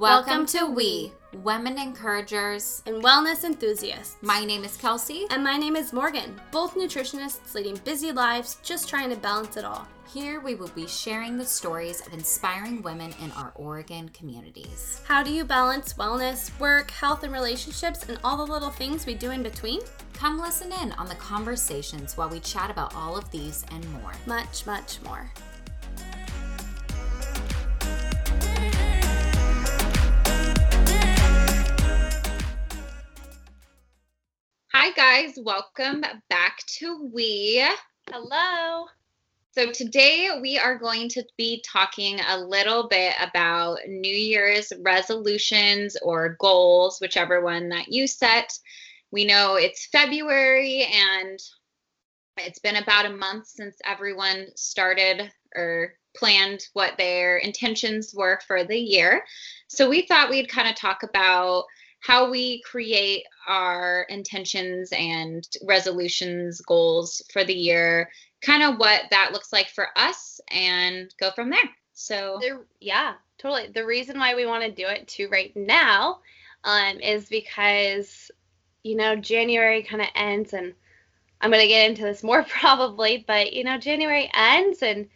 Welcome to We, Women Encouragers. and wellness enthusiasts. My name is Kelsey. and my name is Morgan, both nutritionists leading busy lives, just trying to balance it all. Here we will be sharing the stories of inspiring women in our Oregon communities. How do you balance wellness, work, health, and relationships, and all the little things we do in between? Come listen in on the conversations while we chat about all of these and more. Much, much more. Hi, guys. Welcome back to We. Hello. So, today we are going to be talking a little bit about New Year's resolutions or goals, whichever one that you set. We know it's February and it's been about a month since everyone started or planned what their intentions were for the year. So, we thought we'd kind of talk about how we create our intentions and resolutions, goals for the year, kind of what that looks like for us, and go from there. So, yeah, totally. The reason why we want to do it too right now um, is because, you know, January kind of ends, and I'm going to get into this more probably, but, you know, January ends and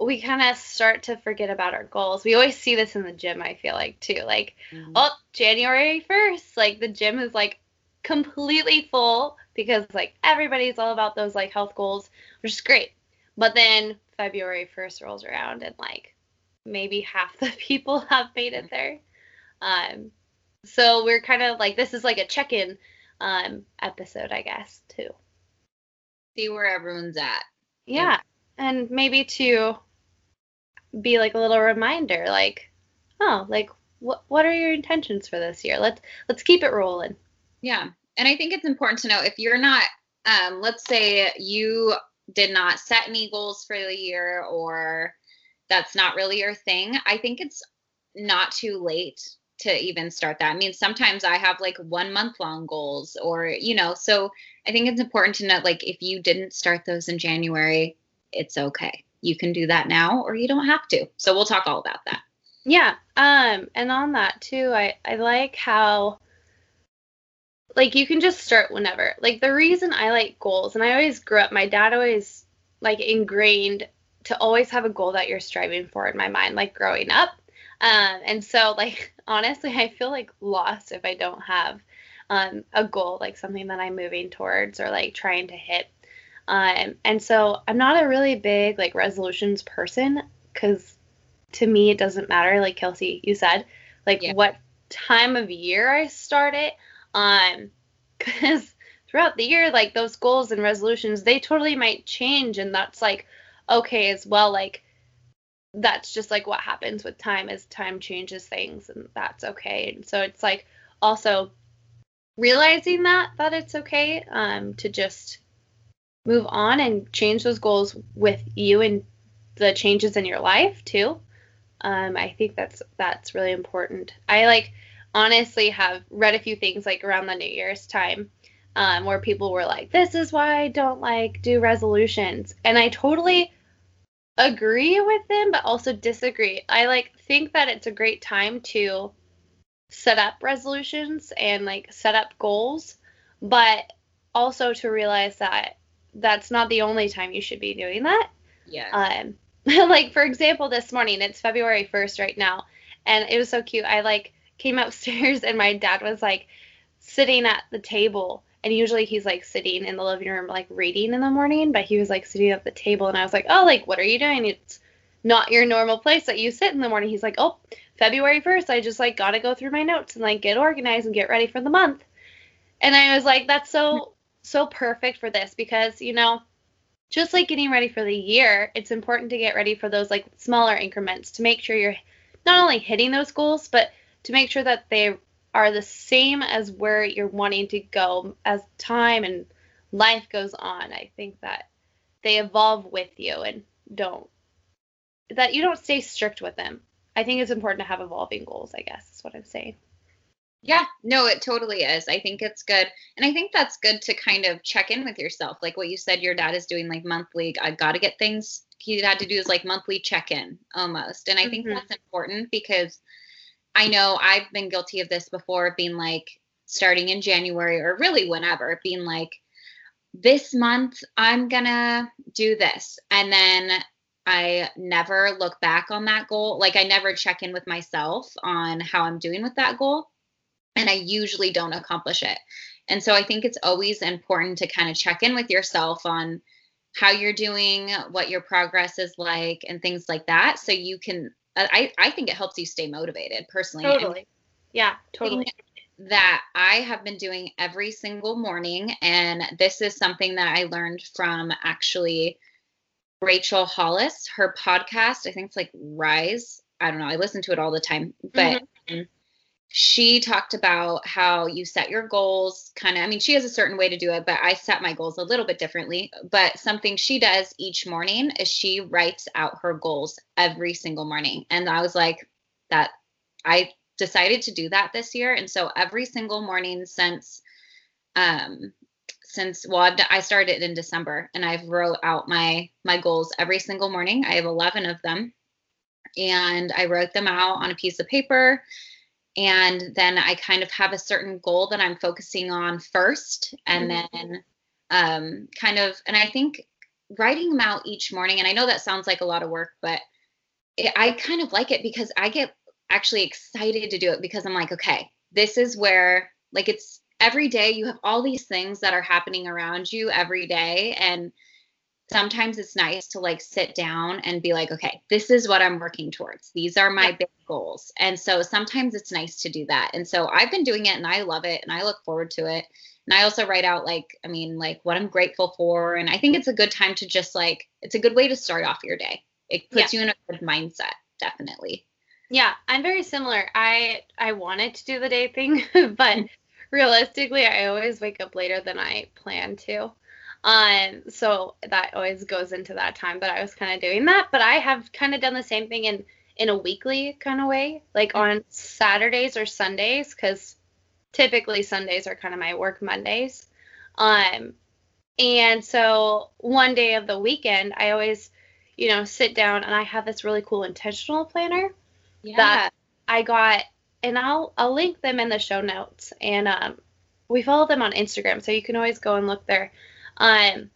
we kind of start to forget about our goals. We always see this in the gym, I feel like, too. Like, oh, January 1st, like the gym is like completely full because like everybody's all about those like health goals, which is great. But then February 1st rolls around and like maybe half the people have made it there. Um, so we're kind of like this is like a check-in um episode, I guess, too. see where everyone's at. Yeah. And maybe to be like a little reminder, like, oh, like what what are your intentions for this year? Let's let's keep it rolling. Yeah. And I think it's important to know if you're not, um, let's say you did not set any goals for the year or that's not really your thing, I think it's not too late to even start that. I mean, sometimes I have like one month long goals or, you know, so I think it's important to know like if you didn't start those in January, it's okay. You can do that now or you don't have to. So we'll talk all about that. Yeah. Um, and on that too, I, I like how like you can just start whenever. Like the reason I like goals, and I always grew up, my dad always like ingrained to always have a goal that you're striving for in my mind, like growing up. Um, and so like honestly, I feel like lost if I don't have um, a goal, like something that I'm moving towards or like trying to hit. Um, and so I'm not a really big like resolutions person because to me it doesn't matter like kelsey you said like Yeah. what time of year i start it um because throughout the year like those goals and resolutions they totally might change and that's like okay as well like that's just like what happens with time as time changes things and that's okay and so it's like also realizing that that it's okay um to just move on and change those goals with you and the changes in your life too um, I think that's that's really important. I like honestly have read a few things like around the New Year's time um, where people were like, "This is why I don't like do resolutions," and I totally agree with them, but also disagree. I like think that it's a great time to set up resolutions and like set up goals, but also to realize that that's not the only time you should be doing that. Yeah. Um, like for example, this morning it's February 1st right now, and it was so cute. I like came upstairs and my dad was like sitting at the table, and usually he's like sitting in the living room like reading in the morning, but he was like sitting at the table, and I was like, oh, like what are you doing? It's not your normal place that you sit in the morning. He's like, oh, February 1st, I just like gotta go through my notes and like get organized and get ready for the month. And I was like, that's so so perfect for this because you know just like getting ready for the year, it's important to get ready for those like smaller increments to make sure you're not only hitting those goals, but to make sure that they are the same as where you're wanting to go as time and life goes on. I think that they evolve with you and don't that you don't stay strict with them. I think it's important to have evolving goals, I guess is what I'm saying. Yeah, no, it totally is. I think it's good. And I think that's good to kind of check in with yourself. Like what you said, your dad is doing like monthly, I got to get things he had to do is like monthly check in almost. And I think Mhm. that's important because I know I've been guilty of this before, being like starting in January or really whenever, being like, this month I'm gonna do this. And then I never look back on that goal. Like I never check in with myself on how I'm doing with that goal. And I usually don't accomplish it. And so I think it's always important to kind of check in with yourself on how you're doing, what your progress is like, and things like that. So you can, I, I think it helps you stay motivated personally. Totally. Yeah, totally. That I have been doing every single morning. And this is something that I learned from actually Rachel Hollis, her podcast. I think it's like Rise. I don't know. I listen to it all the time, but mm-hmm. She talked about how you set your goals kind of. I mean, she has a certain way to do it, but I set my goals a little bit differently. But something she does each morning is she writes out her goals every single morning. And I was like, that I decided to do that this year. And so every single morning since um since well I've, i started in december and i've wrote out my my goals every single morning i have 11 of them and i wrote them out on a piece of paper and then i kind of have a certain goal that i'm focusing on first and mm-hmm. then um, kind of and i think writing them out each morning and i know that sounds like a lot of work but it, i kind of like it because i get actually excited to do it because i'm like okay this is where like it's every day you have all these things that are happening around you every day and sometimes it's nice to like sit down and be like okay this is what i'm working towards. These are my yeah. big goals. And so sometimes it's nice to do that. And so i've been doing it and i love it and i look forward to it. And i also write out like i mean like what i'm grateful for. And i think it's a good time to just like it's a good way to start off your day. It puts yeah. you in a good mindset definitely. Yeah i'm very similar. I i wanted to do the day thing but mm-hmm. realistically, I always wake up later than I plan to. Um, so that always goes into that time. But I was kind of doing that. But I have kind of done the same thing in in a weekly kind of way, like on Saturdays or Sundays, because typically Sundays are kind of my work Mondays. Um, and so one day of the weekend, I always, you know, sit down and I have this really cool intentional planner yeah. that I got and I'll I'll link them in the show notes. And um, we follow them on Instagram, so you can always go and look there. Um,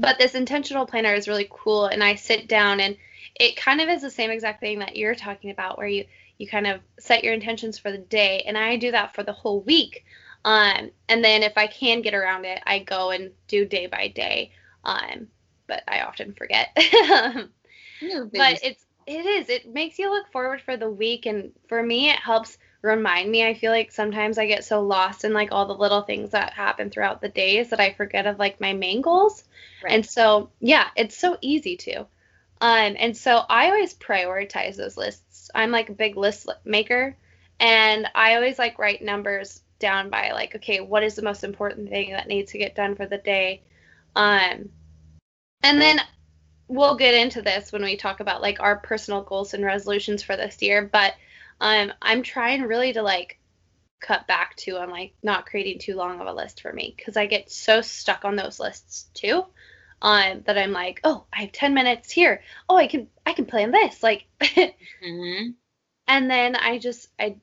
but this intentional planner is really cool, and I sit down and it kind of is the same exact thing that you're talking about, where you you kind of set your intentions for the day, and I do that for the whole week. Um, and then if I can get around it, I go and do day by day. Um, but I often forget. but it's it is. It makes you look forward for the week. And for me, it helps remind me. I feel like sometimes I get so lost in like all the little things that happen throughout the days that I forget of like my main goals. Right. And so, yeah, it's so easy to. Um, and so I always prioritize those lists. I'm like a big list maker, and I always like write numbers down by like, okay, what is the most important thing that needs to get done for the day? Um, and then we'll get into this when we talk about like our personal goals and resolutions for this year but um i'm trying really to like cut back to on like not creating too long of a list for me because i get so stuck on those lists too um that i'm like oh i have 10 minutes here oh i can i can plan this like mm-hmm. and then i just i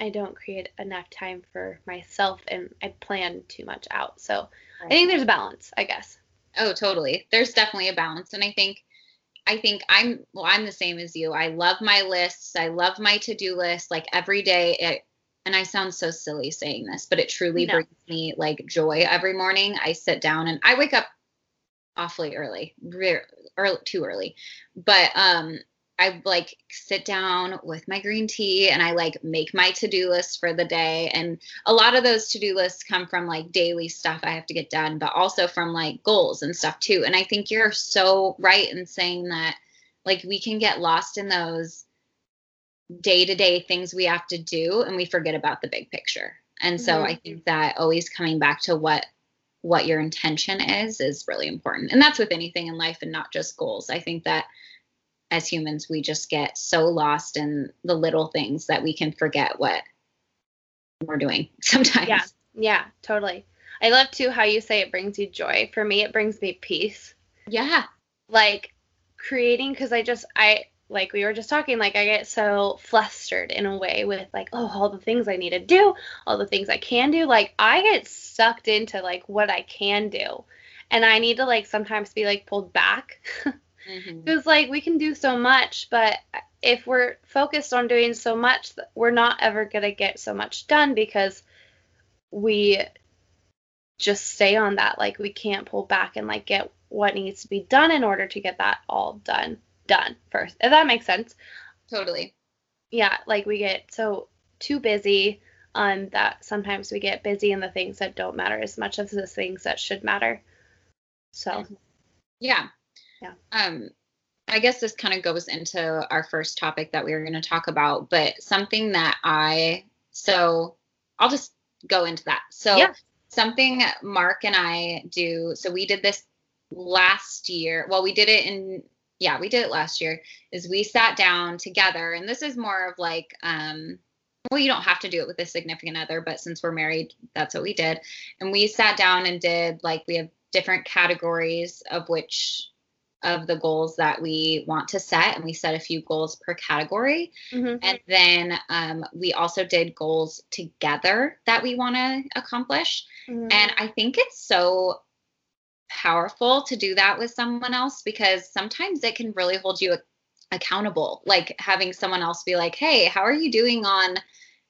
i don't create enough time for myself and i plan too much out so right. i think there's a balance i guess Oh, totally. There's definitely a balance. And I think I think I'm well, I'm the same as you. I love my lists. I love my to-do list. Like every day it and I sound so silly saying this, but it truly no. brings me like joy every morning. I sit down and I wake up awfully early, re- early too early. But um I like sit down with my green tea and I like make my to-do list for the day. And a lot of those to-do lists come from like daily stuff I have to get done, but also from like goals and stuff too. And I think you're so right in saying that like we can get lost in those day-to-day things we have to do and we forget about the big picture. And so mm-hmm. I think that always coming back to what what your intention is is really important. And that's with anything in life and not just goals. I think that as humans we just get so lost in the little things that we can forget what we're doing sometimes yeah yeah totally i love too how you say it brings you joy for me it brings me peace yeah like creating because i just i like we were just talking, like I get so flustered in a way with like, oh, all the things I need to do, all the things I can do. Like I get sucked into like what I can do. And I need to like sometimes be like pulled back. Because like we can do so much, but if we're focused on doing so much, we're not ever gonna get so much done because we just stay on that. Like we can't pull back and like get what needs to be done in order to get that all done done first. If that makes sense. Totally. Yeah, like we get so too busy um that sometimes we get busy in the things that don't matter as much as the things that should matter. So Mhm. Yeah. Yeah. Um, I guess this kind of goes into our first topic that we were going to talk about, but something that I, so I'll just go into that. So, Yeah. something Mark and I do, so we did this last year. Well, we did it in, yeah, we did it last year, is we sat down together, and this is more of like, um, well, you don't have to do it with a significant other, but since we're married, that's what we did. And we sat down and did like, we have different categories of which of the goals that we want to set and we set a few goals per category mhm. and then um, we also did goals together that we want to accomplish Mhm. and i think it's so powerful to do that with someone else because sometimes it can really hold you ac- accountable like having someone else be like hey how are you doing on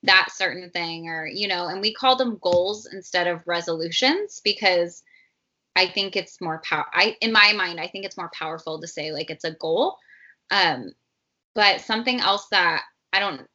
that certain thing or you know and we call them goals instead of resolutions because i think it's more power i in my mind i think it's more powerful to say like it's a goal. Um but something else that i don't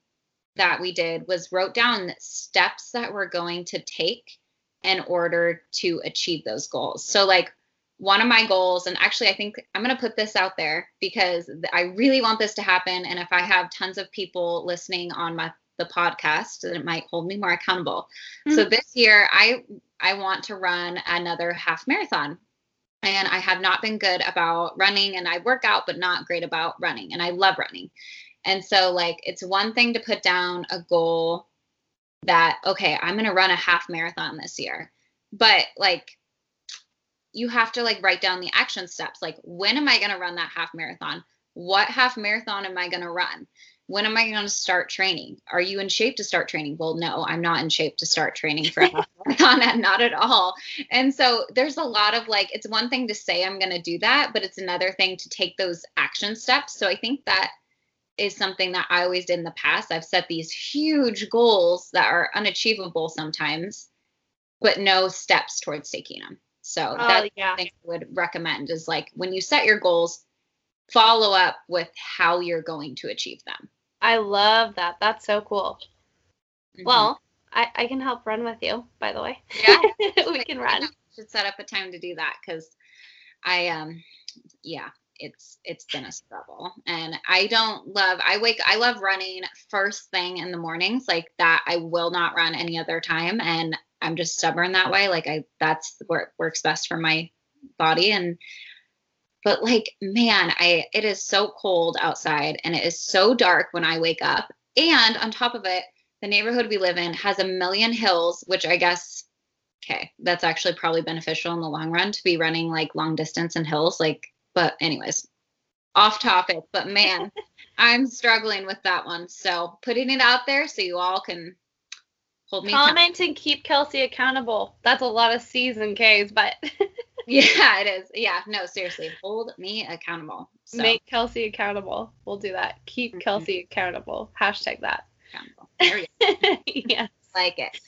that we did was wrote down steps that we're going to take in order to achieve those goals. So like one of my goals and actually i think i'm going to put this out there because i really want this to happen. And if i have tons of people listening on my the podcast then it might hold me more accountable. So Mhm. this year i i want to run another half marathon. And i have not been good about running and i work out but not great about running and i love running. And so like it's one thing to put down a goal that okay i'm going to run a half marathon this year. But like you have to like write down the action steps. Like when am i going to run that half marathon? What half marathon am i going to run when am i going to start training? Are you in shape to start training? Well no i'm not in shape to start training for a half marathon not at all. And so there's a lot of like it's one thing to say i'm going to do that but it's another thing to take those action steps. So i think that is something that i always did in the past. I've set these huge goals that are unachievable sometimes but no steps towards taking them. So Oh, that's yeah. I would recommend is like when you set your goals, follow up with how you're going to achieve them. I love that. That's so cool. Mhm. Well, I, I can help run with you, by the way. Yeah. we can run. I should set up a time to do that because I um yeah it's it's been a struggle and I don't love I wake I love running first thing in the mornings like that I will not run any other time and I'm just stubborn that way like I that's what works best for my body and but like man I it is so cold outside and it is so dark when I wake up. And on top of it the neighborhood we live in has a million hills which I guess okay that's actually probably beneficial in the long run to be running like long distance in hills like but anyways off topic but man i'm struggling with that one. So putting it out there so you all can hold me accountable. Comment and keep Kelsey accountable. That's a lot of C's and K's, but yeah it is yeah no seriously hold me accountable so make Kelsey accountable. We'll do that. Keep Mhm. Kelsey accountable. Hashtag that. accountable there you go. yeah. like it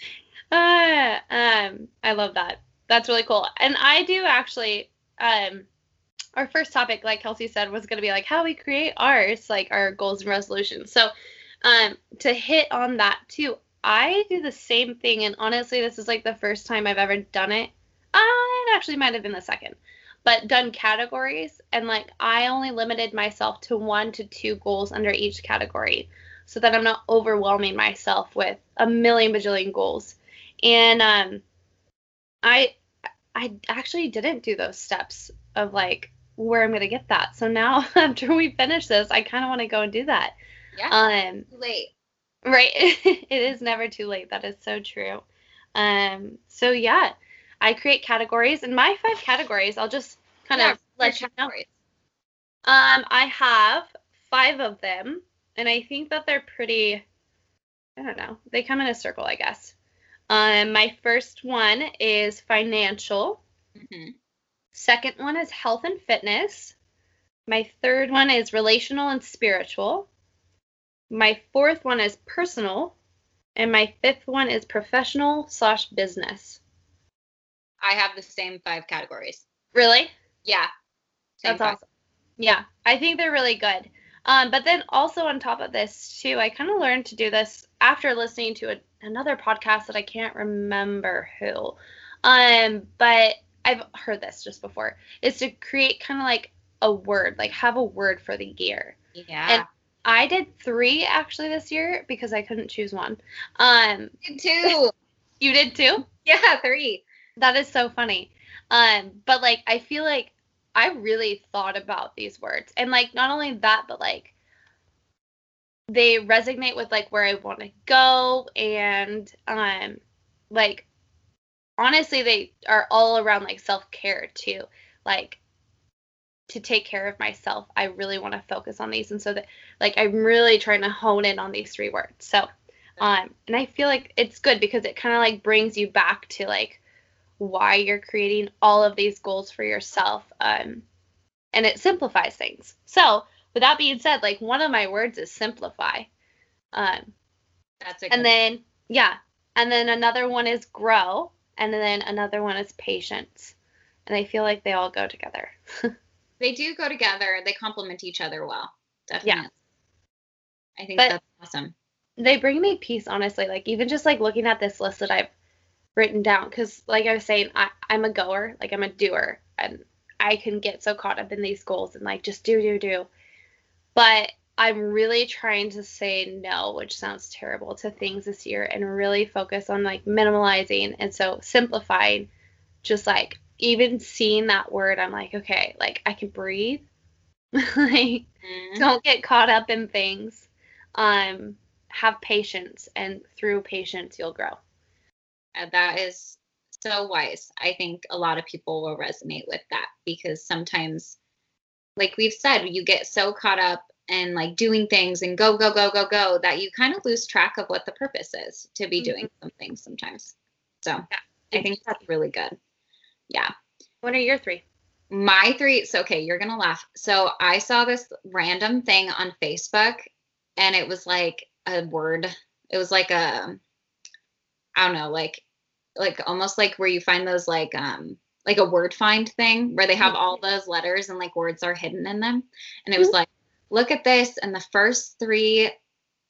Uh, um, I love that. That's really cool. And I do actually, um, our first topic, like Kelsey said, was going to be like how we create ours, like our goals and resolutions. So, um, to hit on that too, I do the same thing. And honestly, this is like the first time I've ever done it. Uh, it actually might have been the second, but done categories. And like, I only limited myself to one to two goals under each category so that I'm not overwhelming myself with a million bajillion goals and um i i actually didn't do those steps of like where i'm gonna get that so now after we finish this i kind of want to go and do that yeah um too late right it is never too late that is so true um so yeah i create categories and my five categories i'll just kind Yeah, of let you know um, I have five of them, and I think that they're pretty. I don't know. They come in a circle, I guess. Um, my first one is financial. Mm-hmm. Second one is health and fitness. My third one is relational and spiritual. My fourth one is personal. And my fifth one is professional slash business. I have the same five categories. Really? Yeah. That's five. awesome. Yeah, I think they're really good. Um, but then also on top of this too, I kind of learned to do this after listening to a, another podcast that I can't remember who. Um, but I've heard this just before. Is to create kind of like a word, like have a word for the year. Yeah. And I did three actually this year because I couldn't choose one. Um, two. you did two? yeah, three. That is so funny. Um, but like I feel like I really thought about these words. And like not only that, but like they resonate with like where I want to go and um like honestly they are all around like self-care too. Like to take care of myself, I really want to focus on these. And so that like I'm really trying to hone in on these three words. So um and I feel like it's good because it kind of like brings you back to like why you're creating all of these goals for yourself um, and it simplifies things. So with that being said like one of my words is simplify. Um, That's a and then yeah and then another one is grow and then another one is patience. And i feel like they all go together they do go together. They complement each other well. Definitely. I think But- that's awesome. they bring me peace honestly like even just like looking at this list that i've written down because like i was saying I, i'm a goer like i'm a doer and i can get so caught up in these goals and like just do do do but i'm really trying to say no which sounds terrible to things this year and really focus on like minimalizing and so simplifying just like even seeing that word i'm like okay like i can breathe like Mhm. don't get caught up in things um have patience and through patience you'll grow Uh, that is so wise. I think a lot of people will resonate with that because sometimes, like we've said, you get so caught up in like doing things and go, go, go, go, go that you kind of lose track of what the purpose is to be doing something sometimes. So yeah. I think that's really good. Yeah. what are your three My three, so okay, you're gonna laugh. So I saw this random thing on Facebook and it was like a word. It was like a I don't know, like like almost like where you find those like um like a word find thing where they have all those letters and like words are hidden in them. And it was like, look at this, and the first three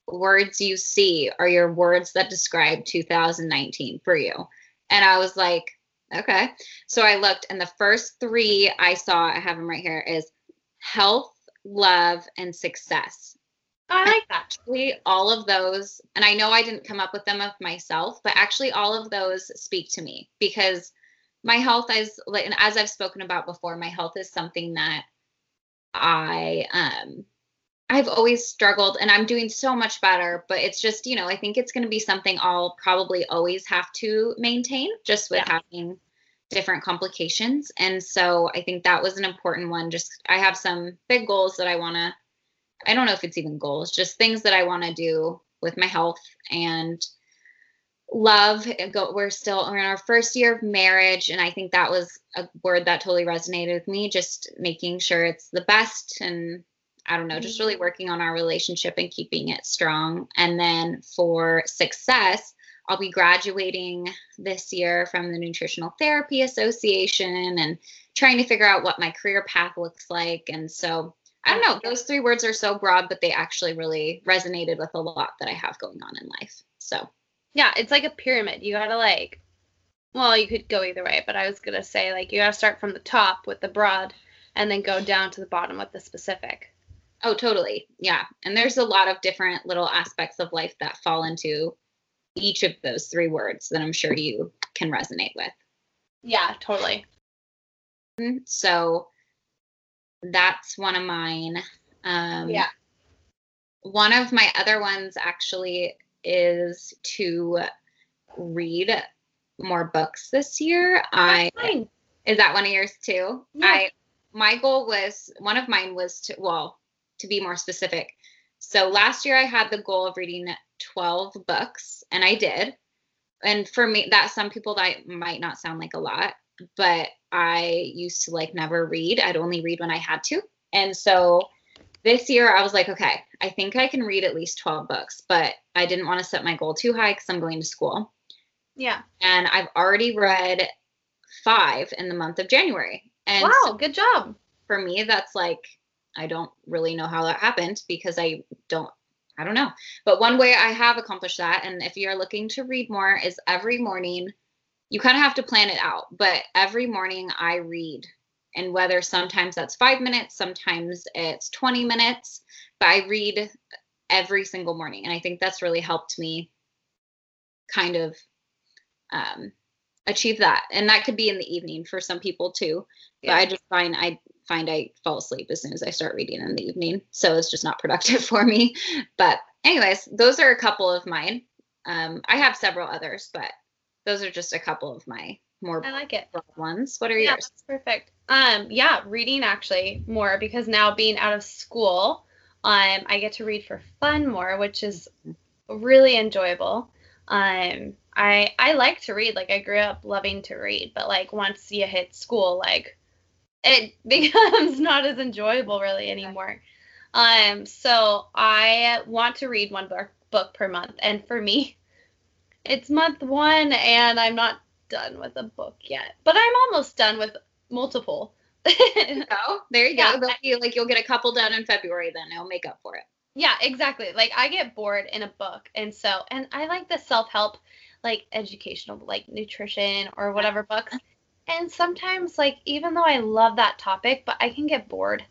words you see are your words that describe 2019 for you. And I was like, okay. So I looked, and the first three I saw, I have them right here, is health, love, and success. i like that Actually, all of those, and I know I didn't come up with them of myself, but actually, all of those speak to me because my health is, like, and as I've spoken about before, my health is something that I, um, I've always struggled and I'm doing so much better, but it's just, you know, I think it's going to be something I'll probably always have to maintain just with Yeah. having different complications. And so I think that was an important one. Just, I have some big goals that I want to, I don't know if it's even goals, just things that I want to do with my health and love. Go, we're still, we're in our first year of marriage. And I think that was a word that totally resonated with me, just making sure it's the best and I don't know, just mm-hmm. really working on our relationship and keeping it strong. And then for success, I'll be graduating this year from the Nutritional Therapy Association and trying to figure out what my career path looks like. And so I don't know, those three words are so broad, but they actually really resonated with a lot that I have going on in life. So yeah it's like a pyramid you gotta like well you could go either way but i was gonna say like you gotta start from the top with the broad and then go down to the bottom with the specific Oh, totally. Yeah. And there's a lot of different little aspects of life that fall into each of those three words that I'm sure you can resonate with. yeah totally So that's one of mine. Um, Yeah. One of my other ones actually is to read more books this year. That's I is that one of yours too? Yeah. I my goal was one of mine was to well to be more specific. So last year I had the goal of reading 12 books and I did. And for me that some people that might not sound like a lot, but I used to like never read. I'd only read when I had to. And so this year I was like, okay, I think I can read at least 12 books, but I didn't want to set my goal too high cuz I'm going to school. Yeah. And I've already read 5 in the month of January. And wow, so good job. for me that's like I don't really know how that happened because I don't I don't know. But one way I have accomplished that and if you're looking to read more is every morning you kind of have to plan it out, but every morning I read and whether sometimes that's 5 minutes, sometimes it's 20 minutes, but I read every single morning and I think that's really helped me kind of um achieve that. And that could be in the evening for some people too. But I just find I find I fall asleep as soon as I start reading in the evening. So it's just not productive for me. But anyways, those are a couple of mine. Um, I have several others, but those are just a couple of my more I like it. ones. What are Yeah, yours? that's perfect. Um, yeah, reading actually more because now being out of school, um, I get to read for fun more, which is really enjoyable. Um, I I like to read. Like I grew up loving to read, but like once you hit school, like it becomes not as enjoyable really anymore. Um, so I want to read one book book per month, and for me, it's month one, and I'm not done with a book yet, but I'm almost done with multiple. Oh, there you Yeah, go. Like you'll get a couple done in February, then it'll make up for it. yeah, exactly. Like I get bored in a book, and so and I like the self help, like educational, like nutrition or whatever books. And sometimes, like even though I love that topic, but I can get bored.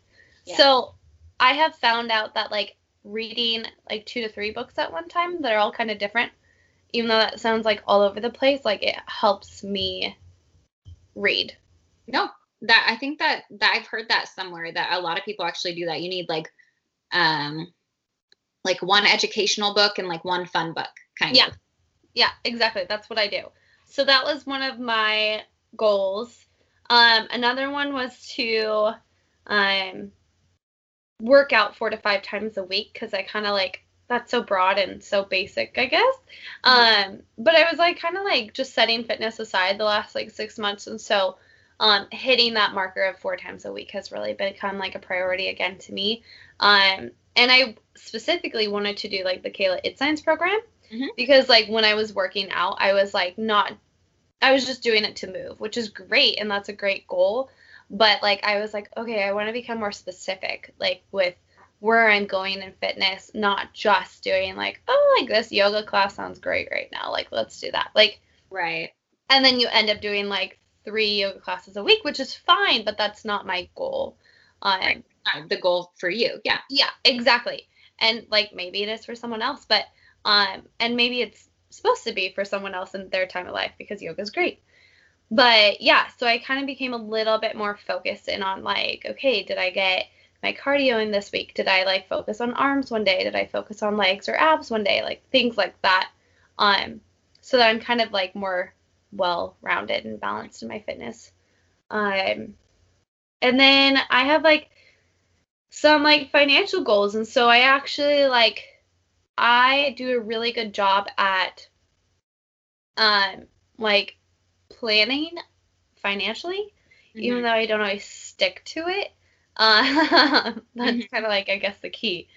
Yeah. So I have found out that like reading like two to three books at one time that are all kind of different, even though that sounds like all over the place, like it helps me read. No, that I think that that I've heard that somewhere that a lot of people actually do that. You need like um like one educational book and like one fun book kind Yeah. of. Yeah, Yeah, exactly. That's what I do. So that was one of my goals. Um, another one was to um, work out four to five times a week because I kind of like that's so broad and so basic, I guess. Um, but I was like kind of like just setting fitness aside the last like six months, and so um, hitting that marker of four times a week has really become like a priority again to me. Um, and I specifically wanted to do like the Kayla Itsines program Mhm. because like when I was working out, I was like not, I was just doing it to move, which is great and that's a great goal. But like I was like, okay, I want to become more specific, like with where I'm going in fitness, not just doing like, oh, like this yoga class sounds great right now. Like, let's do that. Like, Right. and then you end up doing like three yoga classes a week, which is fine, but that's not my goal. Um, Right. The goal for you. Yeah. yeah, exactly. And like maybe it is for someone else, but um and maybe it's supposed to be for someone else in their time of life because yoga's great. But yeah, so I kind of became a little bit more focused in on like, okay, did I get my cardio in this week? Did I like focus on arms one day? Did I focus on legs or abs one day? Like things like that. Um so that I'm kind of like more well rounded and balanced in my fitness. Um and then I have like some like financial goals and so I actually like I do a really good job at um like planning financially even Mhm. though I don't always stick to it. Uh, that's Mhm. kind of like I guess the key.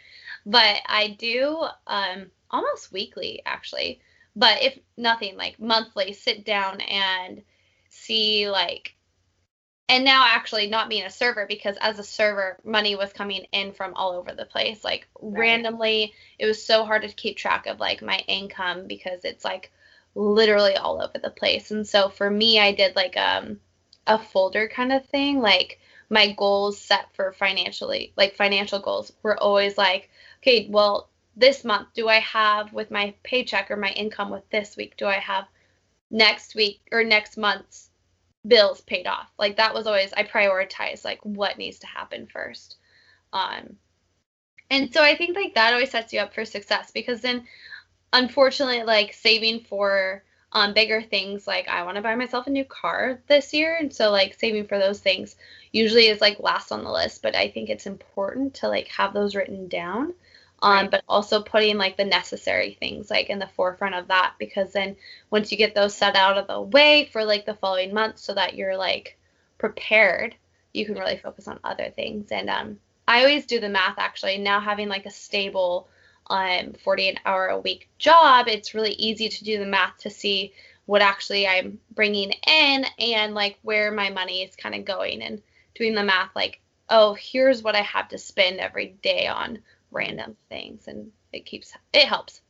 But I do um almost weekly actually. But if nothing like monthly sit down and see like and now actually not being a server because as a server money was coming in from all over the place. Like Right. randomly it was so hard to keep track of like my income because it's like literally all over the place. And so for me i did like um a folder kind of thing. Like my goals set for financially like financial goals were always like okay well this month do i have with my paycheck or my income with this week do i have next week or next month's bills paid off. Like that was always i prioritize like what needs to happen first. Um and so i think like that always sets you up for success because then unfortunately like saving for um, bigger things like I want to buy myself a new car this year, and so like saving for those things usually is like last on the list. But I think it's important to like have those written down, um, right. but also putting like the necessary things like in the forefront of that because then once you get those set out of the way for like the following month, so that you're like prepared, you can really focus on other things. And um, I always do the math actually now having like a stable um, 48 hour a week job, it's really easy to do the math to see what actually I'm bringing in and like where my money is kind of going and doing the math like, oh, here's what I have to spend every day on random things. And it keeps, it helps.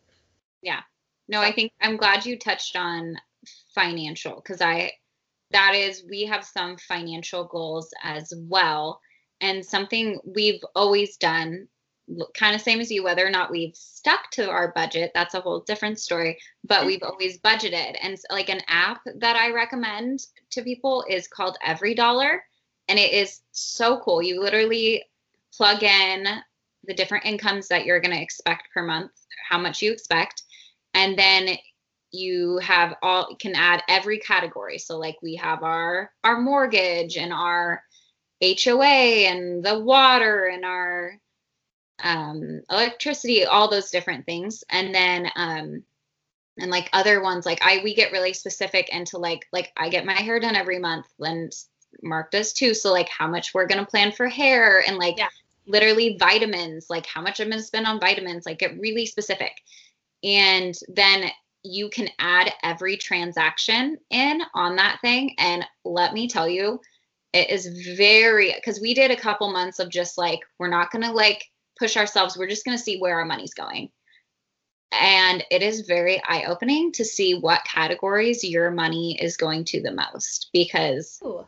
Yeah. No, I think I'm glad you touched on financial because I, that is, we have some financial goals as well. And something we've always done kind of same as you whether or not we've stuck to our budget that's a whole different story but we've always budgeted and like an app that i recommend to people is called every dollar and it is so cool you literally plug in the different incomes that you're going to expect per month how much you expect and then you have all can add every category so like we have our our mortgage and our HOA and the water and our um, electricity, all those different things. And then, um, and like other ones, like I, we get really specific into like, like I get my hair done every month and Mark does too. So like how much we're to plan for hair and like yeah. Literally vitamins, like how much I'm going to spend on vitamins, like get really specific. And then you can add every transaction in on that thing. And let me tell you, it is very because we did a couple months of just like we're not gonna like push ourselves. We're just going to see where our money's going. And it is very eye opening to see what categories your money is going to the most because Ooh.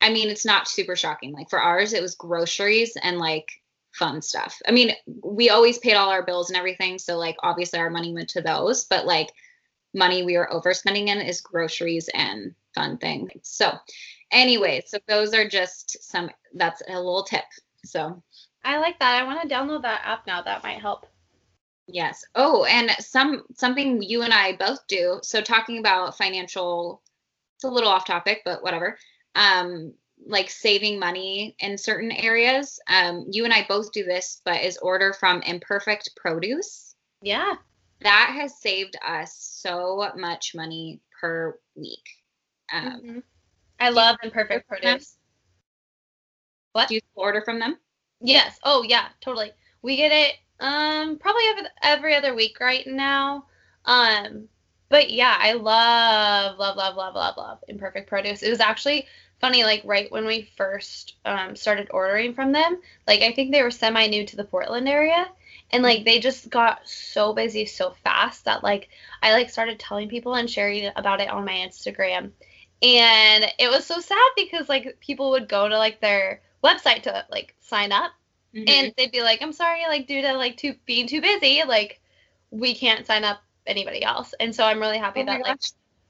I mean, it's not super shocking. Like for ours, it was groceries and like fun stuff. I mean, we always paid all our bills and everything. So, like, obviously, our money went to those, but like, money we were overspending in is groceries and fun things. So, anyway, so those are just some, that's a little tip. So, I like that. I want to download that app now. That might help. Yes. Oh, and some something you and I both do. So talking about financial it's a little off topic, but whatever. Um like saving money in certain areas. Um you and I both do this, but is order from imperfect produce. Yeah. That has saved us so much money per week. Um mm-hmm. I love imperfect produce. What? Do you order from them? Yes. Oh yeah, totally. We get it um probably every, every other week right now. Um but yeah, I love love love love love love imperfect produce. It was actually funny like right when we first um started ordering from them, like I think they were semi new to the Portland area and like they just got so busy so fast that like I like started telling people and sharing about it on my Instagram. And it was so sad because like people would go to like their website to like sign up mm-hmm. and they'd be like i'm sorry like due to like too being too busy like we can't sign up anybody else. And so i'm really happy oh that like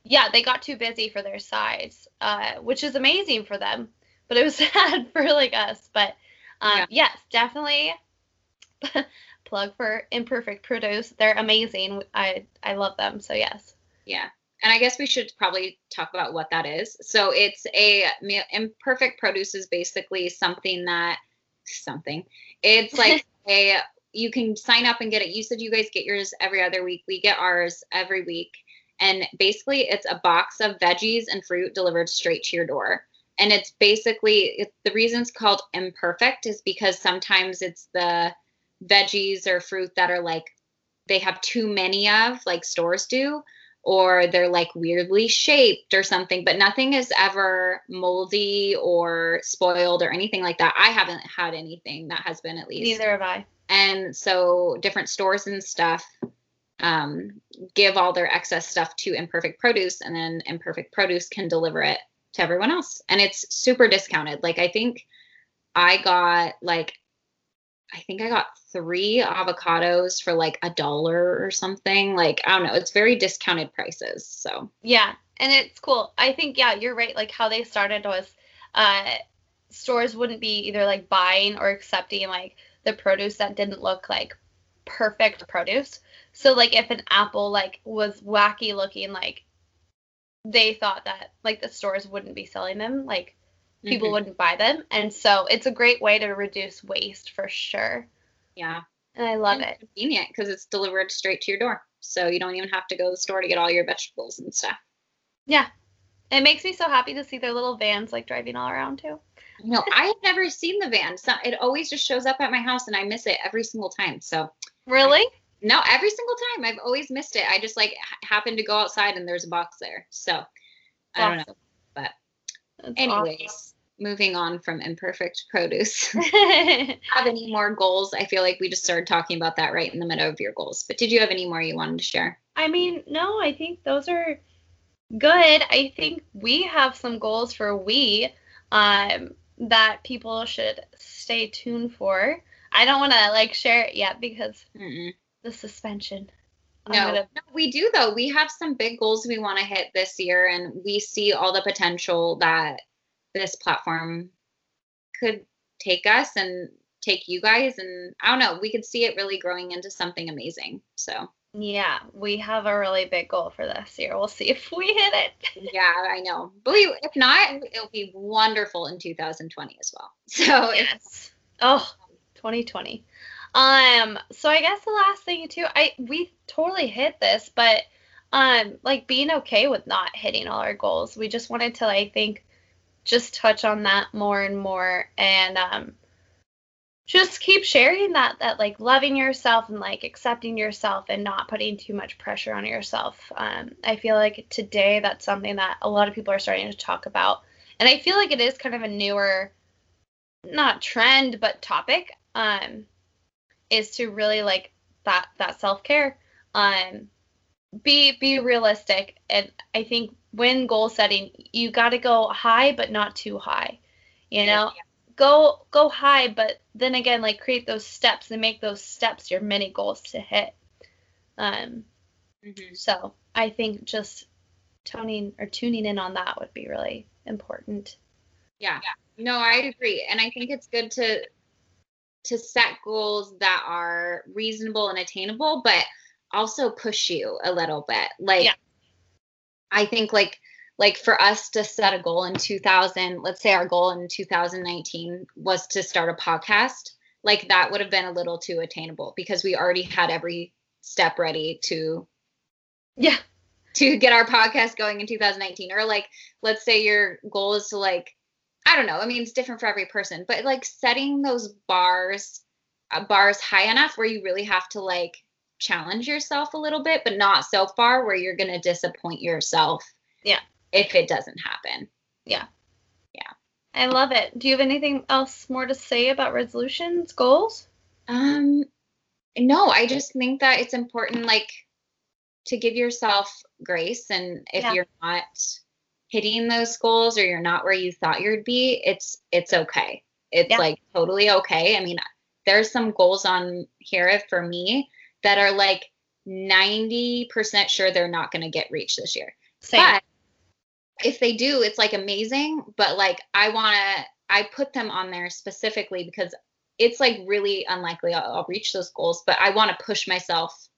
yeah they got too busy for their size uh, which is amazing for them but it was sad for like us. But um, yeah. yes definitely plug for imperfect produce they're amazing. I i love them. So yes. Yeah. And I guess we should probably talk about what that is. So it's a imperfect produce is basically something that something. It's like a you can sign up and get it. You said you guys get yours every other week. We get ours every week. And basically it's a box of veggies and fruit delivered straight to your door. And it's basically it, the reason it's called imperfect is because sometimes it's the veggies or fruit that are like they have too many of like stores do or they're like weirdly shaped or something, but nothing is ever moldy or spoiled or anything like that. I haven't had anything that has been at least. Neither have I. And so different stores and stuff um, give all their excess stuff to Imperfect Produce, and then Imperfect Produce can deliver it to everyone else. And it's super discounted. Like I think I got like I think I got three avocados for like a dollar or something. Like, I don't know. It's very discounted prices. So, yeah. And it's cool. I think, yeah, you're right. Like, how they started was uh, stores wouldn't be either like buying or accepting like the produce that didn't look like perfect produce. So, like, if an apple like was wacky looking, like they thought that like the stores wouldn't be selling them, like people Mhm. wouldn't buy them, and so it's a great way to reduce waste for sure. Yeah. And I love And it. Convenient because it's delivered straight to your door. So you don't even have to go to the store to get all your vegetables and stuff. Yeah. It makes me so happy to see their little vans like driving all around too. No, I have never seen the van. So it always just shows up at my house and I miss it every single time. So Really? no, every single time I've always missed it. I just like ha- happened to go outside and there's a box there. So I don't know. but That's Anyways, moving on from imperfect produce. have any more goals? I feel like we just started talking about that right in the middle of your goals. But did you have any more you wanted to share? I mean, no, I think those are good. I think we have some goals for we um that people should stay tuned for. I don't want to like share it yet because Mm-mm. the suspension. No, gonna- no, we do though. We have some big goals we want to hit this year, and we see all the potential that this platform could take us and take you guys. And I don't know, we could see it really growing into something amazing. So yeah, we have a really big goal for this year. We'll see if we hit it. yeah, I know. But we, if not, it'll be wonderful in 2020 as well. So if- yes. Oh, 2020. Um, so I guess the last thing too, I we totally hit this, but um like being okay with not hitting all our goals. We just wanted to I think just touch on that more and more and um just keep sharing that that like loving yourself and like accepting yourself and not putting too much pressure on yourself. Um I feel like today that's something that a lot of people are starting to talk about. And I feel like it is kind of a newer not trend but topic um is to really like that that self-care um be be realistic and i think when goal setting you got to go high but not too high you know go go high but then again like create those steps and make those steps your mini goals to hit um Mhm. so i think just toning or tuning in on that would be really important Yeah. No, I'd agree. And I think it's good to to set goals that are reasonable and attainable, but also push you a little bit. Like Yeah. I think like like for us to set a goal in 2000, let's say our goal in 2019 was to start a podcast, like that would have been a little too attainable because we already had every step ready to yeah. to get our podcast going in 2019 or like let's say your goal is to like i don't know i mean it's different for every person but like setting those bars uh, bars high enough where you really have to like challenge yourself a little bit but not so far where you're going to disappoint yourself. Yeah. If it doesn't happen Yeah. Yeah. I love it. Do you have anything else more to say about resolutions, goals? Um, no, I just think that it's important, like, to give yourself grace. And if Yeah. you're not hitting those goals or you're not where you thought you'd be, it's it's okay. It's Yeah. like totally okay. I mean, there's some goals on here for me that are like 90% sure they're not going to get reached this year. Same. But if they do, it's like amazing. But like I want to, I put them on there specifically because it's like really unlikely I'll, I'll reach those goals. But I want to push myself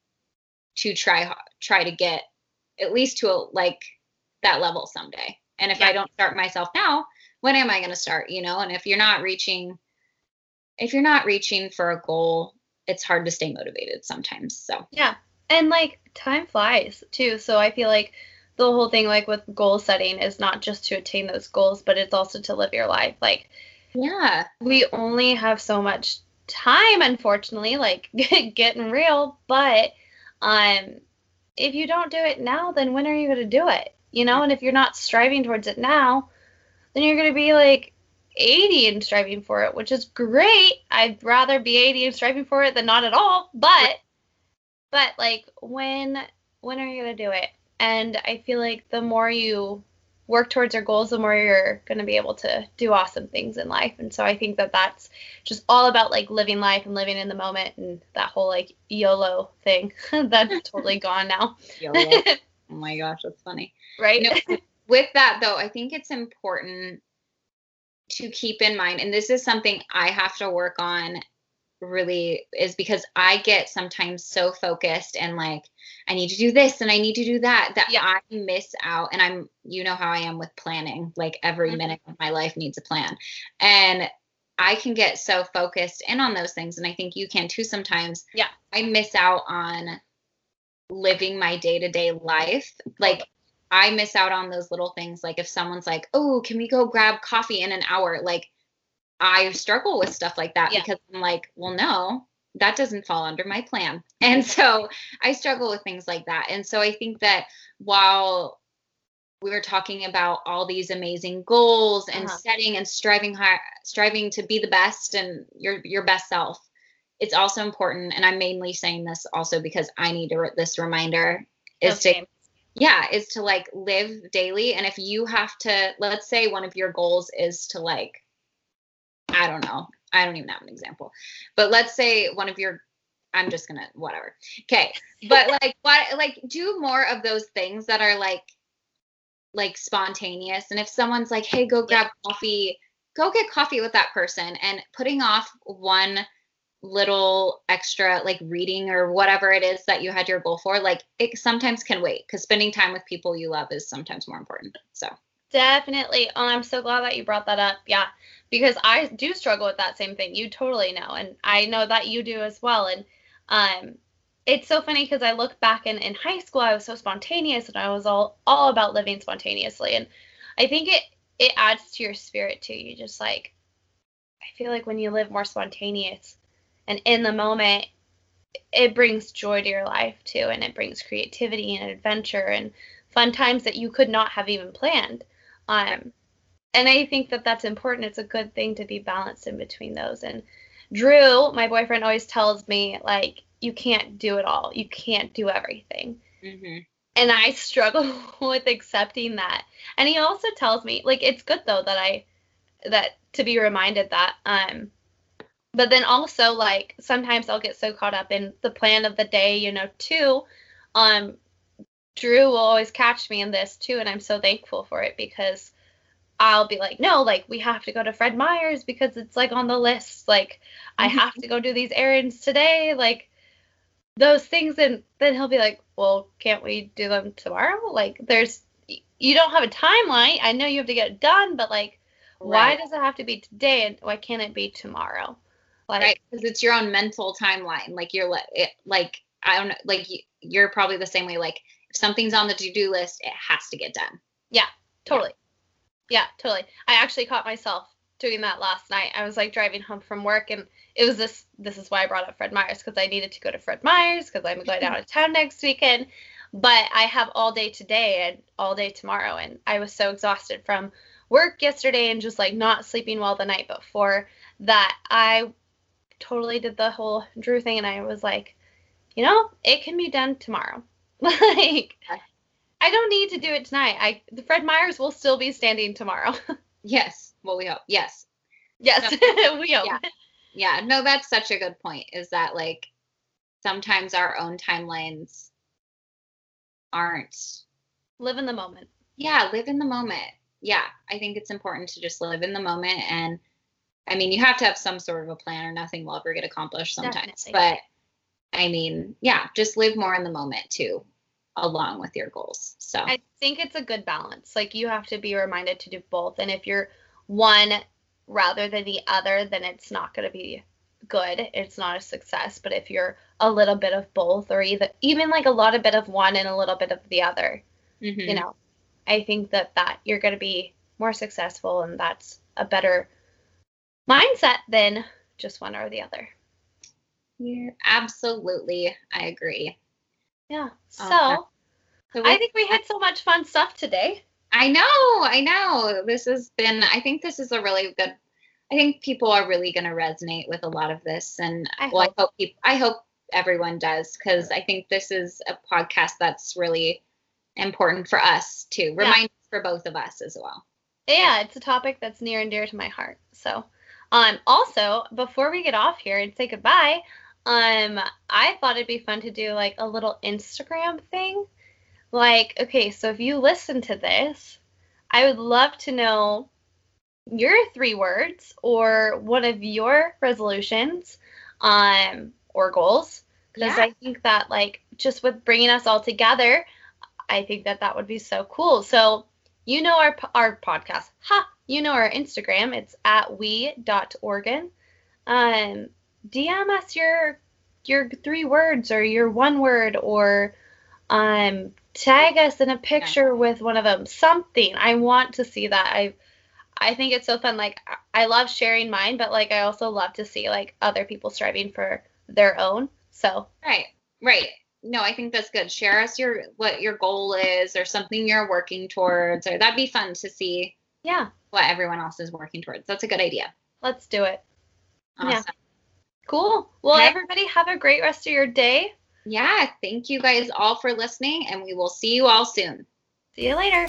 to try try to get at least to a, like that level someday. And if Yeah. I don't start myself now, when am I going to start? You know. And if you're not reaching, if you're not reaching for a goal, it's hard to stay motivated sometimes. So Yeah. And like time flies too. So I feel like the whole thing like with goal setting is not just to attain those goals, but it's also to live your life. Like yeah, we only have so much time unfortunately, like getting real, but um if you don't do it now, then when are you going to do it? You know, and if you're not striving towards it now, then you're going to be like 80 and striving for it, which is great. I'd rather be 80 and striving for it than not at all, but but like when when are you going to do it? And I feel like the more you work towards your goals, the more you're going to be able to do awesome things in life. And so I think that that's just all about like living life and living in the moment and that whole like YOLO thing. that's totally gone now. YOLO. oh my gosh, that's funny. right? No, with that though, I think it's important to keep in mind, and this is something I have to work on really is because I get sometimes so focused and like I need to do this and I need to do that that Yeah. I miss out and I'm you know how I am with planning like every Mhm. minute of my life needs a plan and I can get so focused in on those things and I think you can too sometimes Yeah. I miss out on living my day-to-day life like I miss out on those little things like if someone's like oh can we go grab coffee in an hour like I struggle with stuff like that Yeah. because I'm like, well, no, that doesn't fall under my plan. And so I struggle with things like that. And so I think that while we were talking about all these amazing goals and Uh-huh. setting and striving high, striving to be the best and your your best self, it's also important. And I'm mainly saying this also because I need to, re- this reminder is to yeah is to like live daily and if you have to let's say one of your goals is to like i don't know. I don't even have an example. But let's say one of your i'm just gonna whatever. Okay but like what like do more of those things that are like like spontaneous. And if someone's like hey go grab coffee go get coffee with that person and putting off one little extra like reading or whatever it is that you had your goal for like it sometimes can wait because spending time with people you love is sometimes more important. So. Definitely. Oh, I'm so glad that you brought that up. Yeah, because I do struggle with that same thing. You totally know, and I know that you do as well. And um, it's so funny because I look back in in high school, I was so spontaneous, and I was all all about living spontaneously. And I think it it adds to your spirit too. You just like, I feel like when you live more spontaneous and in the moment, it brings joy to your life too, and it brings creativity and adventure and fun times that you could not have even planned. Um, and I think that that's important. It's a good thing to be balanced in between those. And Drew, my boyfriend, always tells me like, you can't do it all. You can't do everything. mm-hmm. And I struggle with accepting that. And he also tells me like, it's good though that I that to be reminded that. Um, but then also like sometimes I'll get so caught up in the plan of the day, you know, too. Um, Drew will always catch me in this too, and I'm so thankful for it because I'll be like, no, like we have to go to Fred Meyer's because it's like on the list. Like I mm-hmm. have to go do these errands today, like those things, and then he'll be like, well, can't we do them tomorrow? Like there's you don't have a timeline. I know you have to get it done, but like why does it have to be today and why can't it be tomorrow? Like right because it's your own mental timeline like you're like it like i don't know like you, you're probably the same way like if something's on the to-do list it has to get done Yeah, Totally. Yeah, totally. I actually caught myself doing that last night. I was like driving home from work and it was this this is why I brought up Fred Meyer's because I needed to go to Fred Meyer's because I'm going out of town next weekend. But I have all day today and all day tomorrow and I was so exhausted from work yesterday and just like not sleeping well the night before that I totally did the whole Drew thing and I was like, you know, it can be done tomorrow. like I don't need to do it tonight. I the Fred Meyers will still be standing tomorrow. yes well we hope yes yes, we hope. Yeah. yeah no that's such a good point is that like sometimes our own timelines aren't Live in the moment. yeah live in the moment yeah i think it's important to just live in the moment and i mean you have to have some sort of a plan or nothing will ever get accomplished sometimes Definitely. but i mean yeah just live more in the moment too along with your goals so I think it's a good balance. Like you have to be reminded to do both. And if you're one rather than the other, then it's not going to be good. It's not a success. But if you're a little bit of both, or either even like a lot of bit of one and a little bit of the other, mhm. you know, I think that that you're going to be more successful, and that's a better mindset than just one or the other. Yeah, absolutely i agree Yeah. So Okay. so I think we had so much fun stuff today. I know, I know. This has been, I think this is a really good, I think people are really going to resonate with a lot of this. And I well, hope. I hope, peop I hope everyone does, because I think this is a podcast that's really important for us to remind for both of us as well. yeah, it's a topic that's near and dear to my heart. So, um, also before we get off here and say goodbye, um, I thought it'd be fun to do like a little Instagram thing. Like, okay, so if you listen to this, I would love to know your three words or one of your resolutions. um, or goals. Because Yeah. I think that, like, just with bringing us all together, I think that that would be so cool. So, you know our our podcast, ha! You know our Instagram. It's at we we.organ. Um, DM us your your three words or your one word or um tag us in a picture with one of them. Something. I want to see that. I I think it's so fun. Like I love sharing mine, but like I also love to see like other people striving for their own. So Right. Right. No, I think that's good. Share us your what your goal is or something you're working towards or that'd be fun to see yeah, what everyone else is working towards. That's a good idea. let's do it. Awesome. Yeah. Cool. Well, Okay. everybody have a great rest of your day. yeah, thank you guys all for listening and we will see you all soon. See you later.